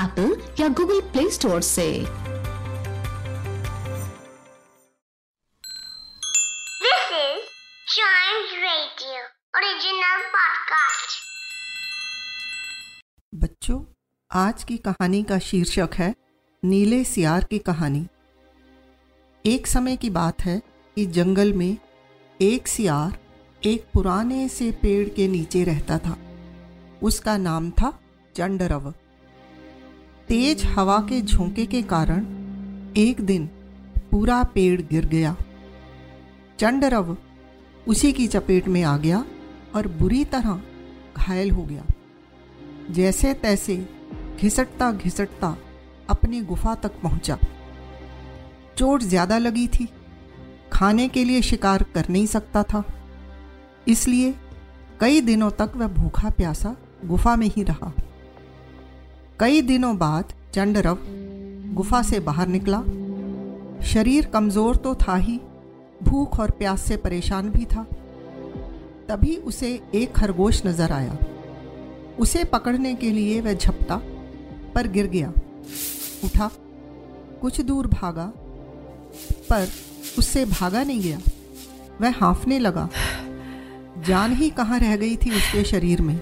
Apple या Google play store से। This is Chimes Radio, original podcast. बच्चों आज की कहानी का शीर्षक है नीले सियार की कहानी। एक समय की बात है कि जंगल में एक सियार एक पुराने से पेड़ के नीचे रहता था। उसका नाम था चंडरव। तेज हवा के झोंके के कारण एक दिन पूरा पेड़ गिर गया। चंडरव उसी की चपेट में आ गया और बुरी तरह घायल हो गया। जैसे तैसे घिसटता घिसटता अपनी गुफा तक पहुँचा। चोट ज़्यादा लगी थी। खाने के लिए शिकार कर नहीं सकता था। इसलिए कई दिनों तक वह भूखा प्यासा गुफा में ही रहा। कई दिनों बाद चंडरव गुफा से बाहर निकला। शरीर कमज़ोर तो था ही, भूख और प्यास से परेशान भी था। तभी उसे एक खरगोश नज़र आया। उसे पकड़ने के लिए वह झपटा पर गिर गया। उठा, कुछ दूर भागा, पर उससे भागा नहीं गया। वह हाँफने लगा। जान ही कहाँ रह गई थी उसके शरीर में।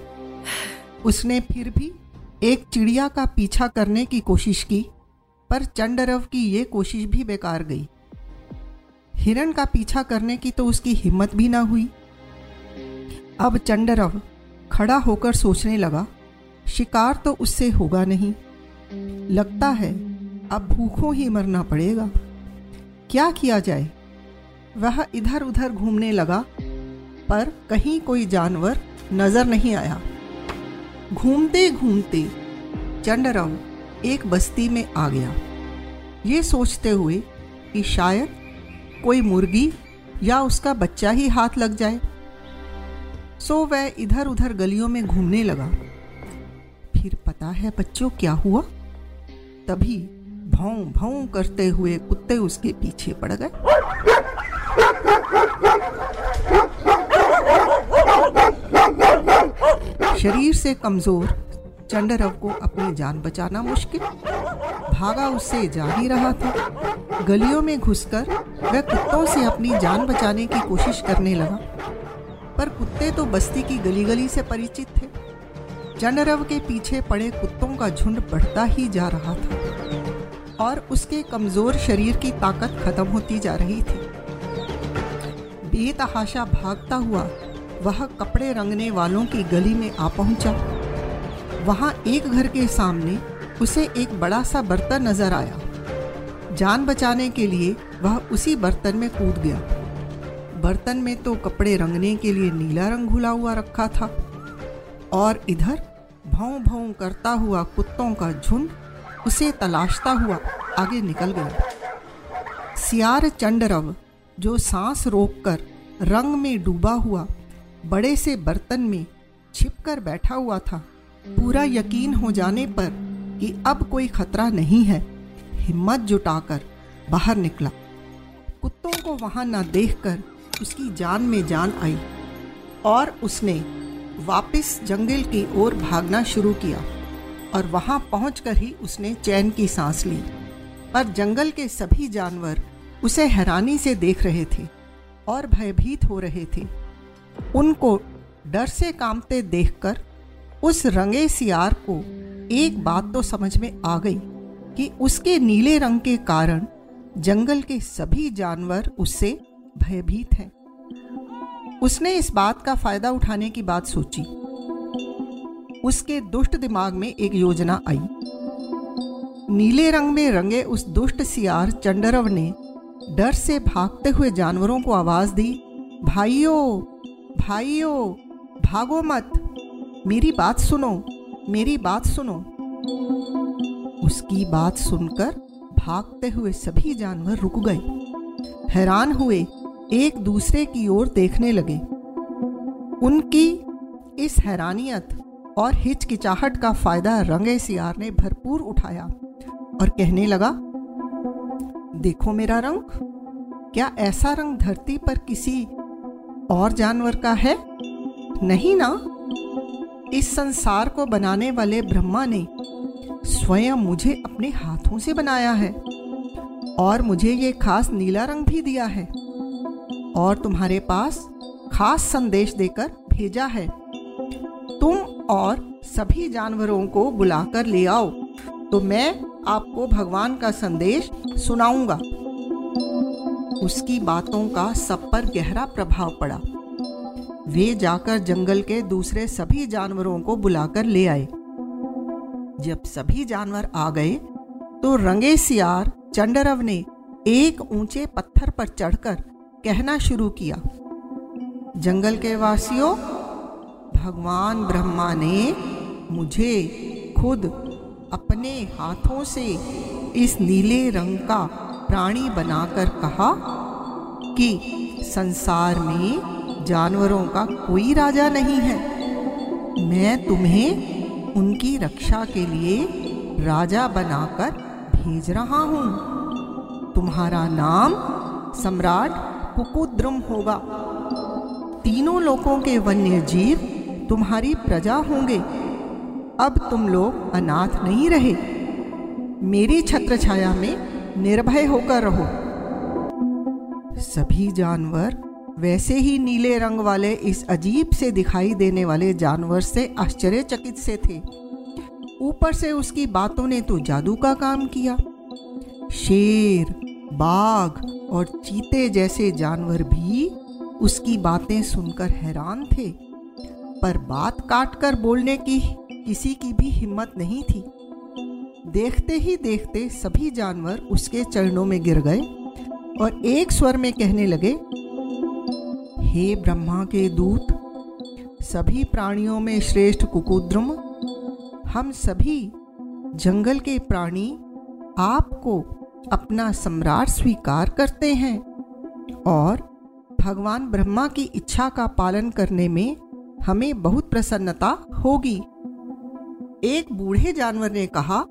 उसने फिर भी एक चिड़िया का पीछा करने की कोशिश की, पर चंडरव की ये कोशिश भी बेकार गई। हिरण का पीछा करने की तो उसकी हिम्मत भी ना हुई। अब चंडरव खड़ा होकर सोचने लगा, शिकार तो उससे होगा नहीं। लगता है अब भूखों ही मरना पड़ेगा। क्या किया जाए? वह इधर उधर घूमने लगा, पर कहीं कोई जानवर नज़र नहीं आया। घूमते घूमते चंडरव एक बस्ती में आ गया। ये सोचते हुए कि शायद कोई मुर्गी या उसका बच्चा ही हाथ लग जाए। सो वह इधर उधर गलियों में घूमने लगा। फिर पता है बच्चों क्या हुआ? तभी भौं भौं करते हुए कुत्ते उसके पीछे पड़ गए। शरीर से कमज़ोर चंडरव को अपनी जान बचाना मुश्किल। भागा उससे जा ही रहा था। गलियों में घुसकर वह कुत्तों से अपनी जान बचाने की कोशिश करने लगा। पर कुत्ते तो बस्ती की गली गली से परिचित थे। चंडरव के पीछे पड़े कुत्तों का झुंड बढ़ता ही जा रहा था और उसके कमज़ोर शरीर की ताकत खत्म होती जा रही थी। बेतहाशा भागता हुआ वह कपड़े रंगने वालों की गली में आ पहुँचा। वहाँ एक घर के सामने उसे एक बड़ा सा बर्तन नज़र आया। जान बचाने के लिए वह उसी बर्तन में कूद गया। बर्तन में तो कपड़े रंगने के लिए नीला रंग घुला हुआ रखा था और इधर भौं भौं करता हुआ कुत्तों का झुंड उसे तलाशता हुआ आगे निकल गया। सियार चंडरव, जो सांस रोककर रंग में डूबा हुआ बड़े से बर्तन में छिपकर बैठा हुआ था। पूरा यकीन हो जाने पर कि अब कोई खतरा नहीं है। हिम्मत जुटाकर बाहर निकला। कुत्तों को वहाँ न देखकर उसकी जान में जान आई और उसने वापस जंगल की ओर भागना शुरू किया और वहाँ पहुंचकर ही उसने चैन की सांस ली। पर जंगल के सभी जानवर उसे हैरानी से देख रहे थे और भयभीत हो रहे थे। उनको डर से कांपते देखकर उस रंगे सियार को एक बात तो समझ में आ गई कि उसके नीले रंग के कारण जंगल के सभी जानवर उससे भयभीत हैं। उसने इस बात का फ़ायदा उठाने की बात सोची। उसके दुष्ट दिमाग में एक योजना आई। नीले रंग में रंगे उस दुष्ट सियार चंडरव ने डर से भागते हुए जानवरों को आवाज़ दी, भाइयों भाइयों, भागो मत। मेरी बात सुनो, मेरी बात सुनो। उसकी बात सुनकर भागते हुए सभी जानवर रुक गए। हैरान हुए, एक दूसरे की ओर देखने लगे। उनकी इस हैरानियत और हिचकिचाहट का फ़ायदा रंगे सियार ने भरपूर उठाया और कहने लगा, देखो मेरा रंग, क्या ऐसा रंग धरती पर किसी और जानवर का है? नहीं ना। इस संसार को बनाने वाले ब्रह्मा ने स्वयं मुझे अपने हाथों से बनाया है और मुझे ये खास नीला रंग भी दिया है और तुम्हारे पास खास संदेश देकर भेजा है। तुम और सभी जानवरों को बुलाकर ले आओ तो मैं आपको भगवान का संदेश सुनाऊँगा। उसकी बातों का सब पर गहरा प्रभाव पड़ा। वे जाकर जंगल के दूसरे सभी जानवरों को बुलाकर ले आए। जब सभी जानवर आ गए तो रंगे सियार, चंडरव ने एक ऊँचे पत्थर पर चढ़कर कहना शुरू किया, जंगल के वासियों, भगवान ब्रह्मा ने मुझे खुद अपने हाथों से इस नीले रंग का प्राणी बनाकर कहा कि संसार में जानवरों का कोई राजा नहीं है। मैं तुम्हें उनकी रक्षा के लिए राजा बनाकर भेज रहा हूँ। तुम्हारा नाम सम्राट कुकुद्रम होगा। तीनों लोगों के वन्य जीव तुम्हारी प्रजा होंगे। अब तुम लोग अनाथ नहीं रहे। मेरी छत्र छाया में निर्भय होकर रहो। सभी जानवर वैसे ही नीले रंग वाले इस अजीब से दिखाई देने वाले जानवर से आश्चर्यचकित से थे। ऊपर से उसकी बातों ने तो जादू का काम किया। शेर, बाघ और चीते जैसे जानवर भी उसकी बातें सुनकर हैरान थे। पर बात काट कर बोलने की किसी की भी हिम्मत नहीं थी। देखते ही देखते सभी जानवर उसके चरणों में गिर गए और एक स्वर में कहने लगे, हे ब्रह्मा के दूत, सभी प्राणियों में श्रेष्ठ कुकुद्रम, हम सभी जंगल के प्राणी आपको अपना सम्राट स्वीकार करते हैं और भगवान ब्रह्मा की इच्छा का पालन करने में हमें बहुत प्रसन्नता होगी। एक बूढ़े जानवर ने कहा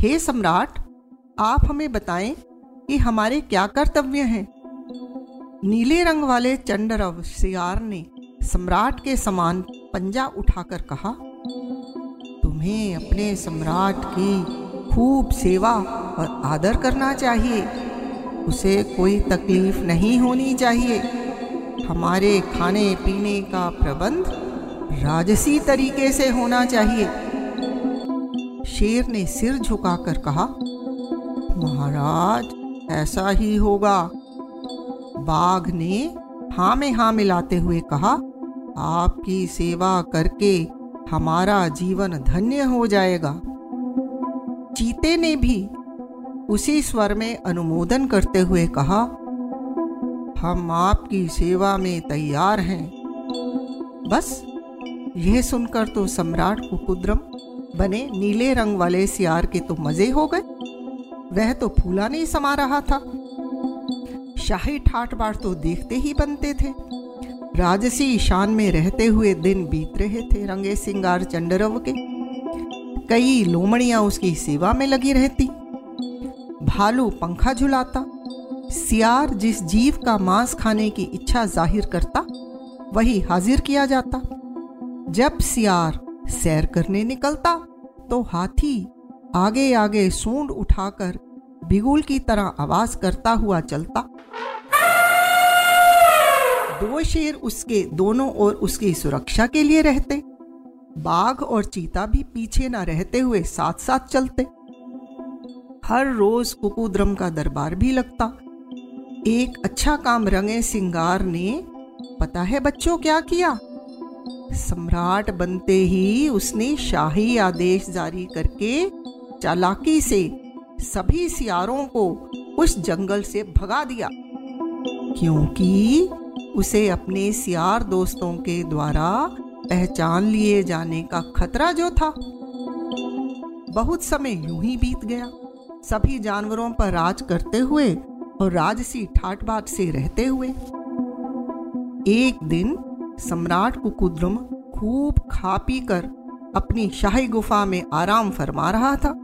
हे सम्राट, आप हमें बताएँ कि हमारे क्या कर्तव्य हैं? नीले रंग वाले चंडरव सियार ने सम्राट के समान पंजा उठाकर कहा, तुम्हें अपने सम्राट की खूब सेवा और आदर करना चाहिए। उसे कोई तकलीफ़ नहीं होनी चाहिए। हमारे खाने पीने का प्रबंध राजसी तरीके से होना चाहिए। शेर ने सिर झुकाकर कहा, महाराज, ऐसा ही होगा। बाघ ने हाँ में हाँ मिलाते हुए कहा, आपकी सेवा करके हमारा जीवन धन्य हो जाएगा। चीते ने भी उसी स्वर में अनुमोदन करते हुए कहा, हम आपकी सेवा में तैयार हैं। बस, यह सुनकर तो सम्राट कुकुद्रम बने नीले रंग वाले सियार के तो मज़े हो गए। वह तो फूला नहीं समा रहा था। शाही ठाट बाट तो देखते ही बनते थे। राजसी शान में रहते हुए दिन बीत रहे थे रंगे सिंगार चंडरव के। कई लोमड़ियाँ उसकी सेवा में लगी रहती। भालू पंखा झुलाता। सियार जिस जीव का मांस खाने की इच्छा ज़ाहिर करता, वही हाजिर किया जाता। जब सियार सैर करने निकलता तो हाथी आगे आगे सूंड उठाकर बिगुल की तरह आवाज़ करता हुआ चलता। दो शेर उसके दोनों ओर उसकी सुरक्षा के लिए रहते। बाघ और चीता भी पीछे न रहते हुए साथ साथ चलते। हर रोज कुकुद्रम का दरबार भी लगता। एक अच्छा काम रंगे सिंगार ने, पता है बच्चों क्या किया? सम्राट बनते ही उसने शाही आदेश जारी करके चालाकी से सभी सियारों को उस जंगल से भगा दिया। क्योंकि उसे अपने सियार दोस्तों के द्वारा पहचान लिए जाने का खतरा जो था, बहुत समय यूँ ही बीत गया। सभी जानवरों पर राज करते हुए और राजसी ठाट बाट से रहते हुए एक दिन सम्राट कुकुद्रुम खूब खा पी कर अपनी शाही गुफा में आराम फरमा रहा था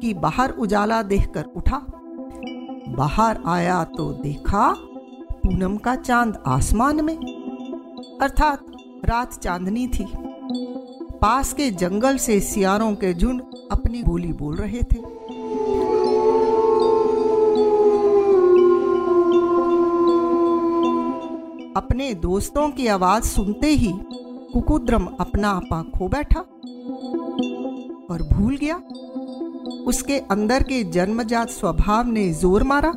कि बाहर उजाला देखकर उठा। बाहर आया तो देखा पूनम का चाँद आसमान में। अर्थात रात चांदनी थी। पास के जंगल से सियारों के झुंड अपनी बोली बोल रहे थे। दोस्तों की आवाज़ सुनते ही कुकुद्रम अपना आपा खो बैठा और भूल गया। उसके अंदर के जन्मजात स्वभाव ने ज़ोर मारा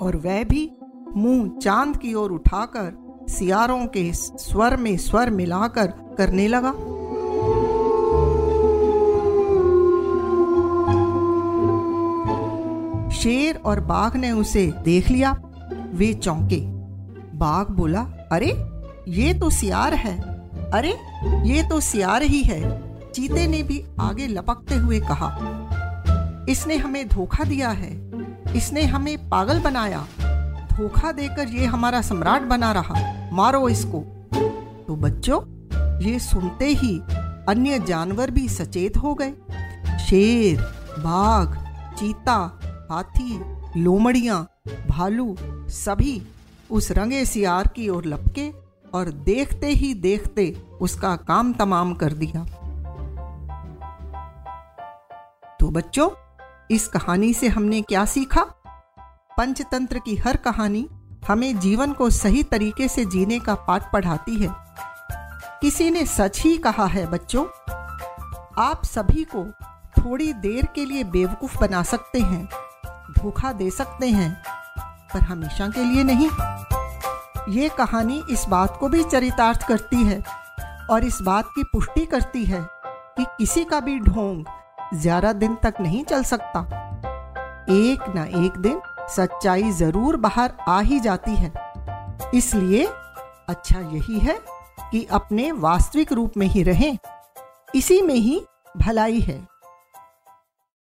और वह भी मुँह चाँद की ओर उठाकर सियारों के स्वर में स्वर मिलाकर करने लगा। शेर और बाघ ने उसे देख लिया। वे चौंके। बाघ बोला, अरे, ये तो सियार है। अरे, ये तो सियार ही है, चीते ने भी आगे लपकते हुए कहा। इसने हमें धोखा दिया है। इसने हमें पागल बनाया। धोखा देकर ये हमारा सम्राट बना रहा। मारो इसको। तो बच्चों, ये सुनते ही अन्य जानवर भी सचेत हो गए। शेर, बाघ, चीता, हाथी, लोमड़ियाँ, भालू, सभी उस रंगे सियार की ओर लपके और देखते ही देखते उसका काम तमाम कर दिया। तो बच्चों, इस कहानी से हमने क्या सीखा? पंचतंत्र की हर कहानी हमें जीवन को सही तरीके से जीने का पाठ पढ़ाती है। किसी ने सच ही कहा है बच्चों, आप सभी को थोड़ी देर के लिए बेवकूफ़ बना सकते हैं, धोखा दे सकते हैं पर हमेशा के लिए नहीं। ये कहानी इस बात को भी चरितार्थ करती है और इस बात की पुष्टि करती है कि किसी का भी ढोंग ज़्यादा दिन तक नहीं चल सकता। एक न एक दिन सच्चाई ज़रूर बाहर आ ही जाती है। इसलिए अच्छा यही है कि अपने वास्तविक रूप में ही रहें। इसी में ही भलाई है।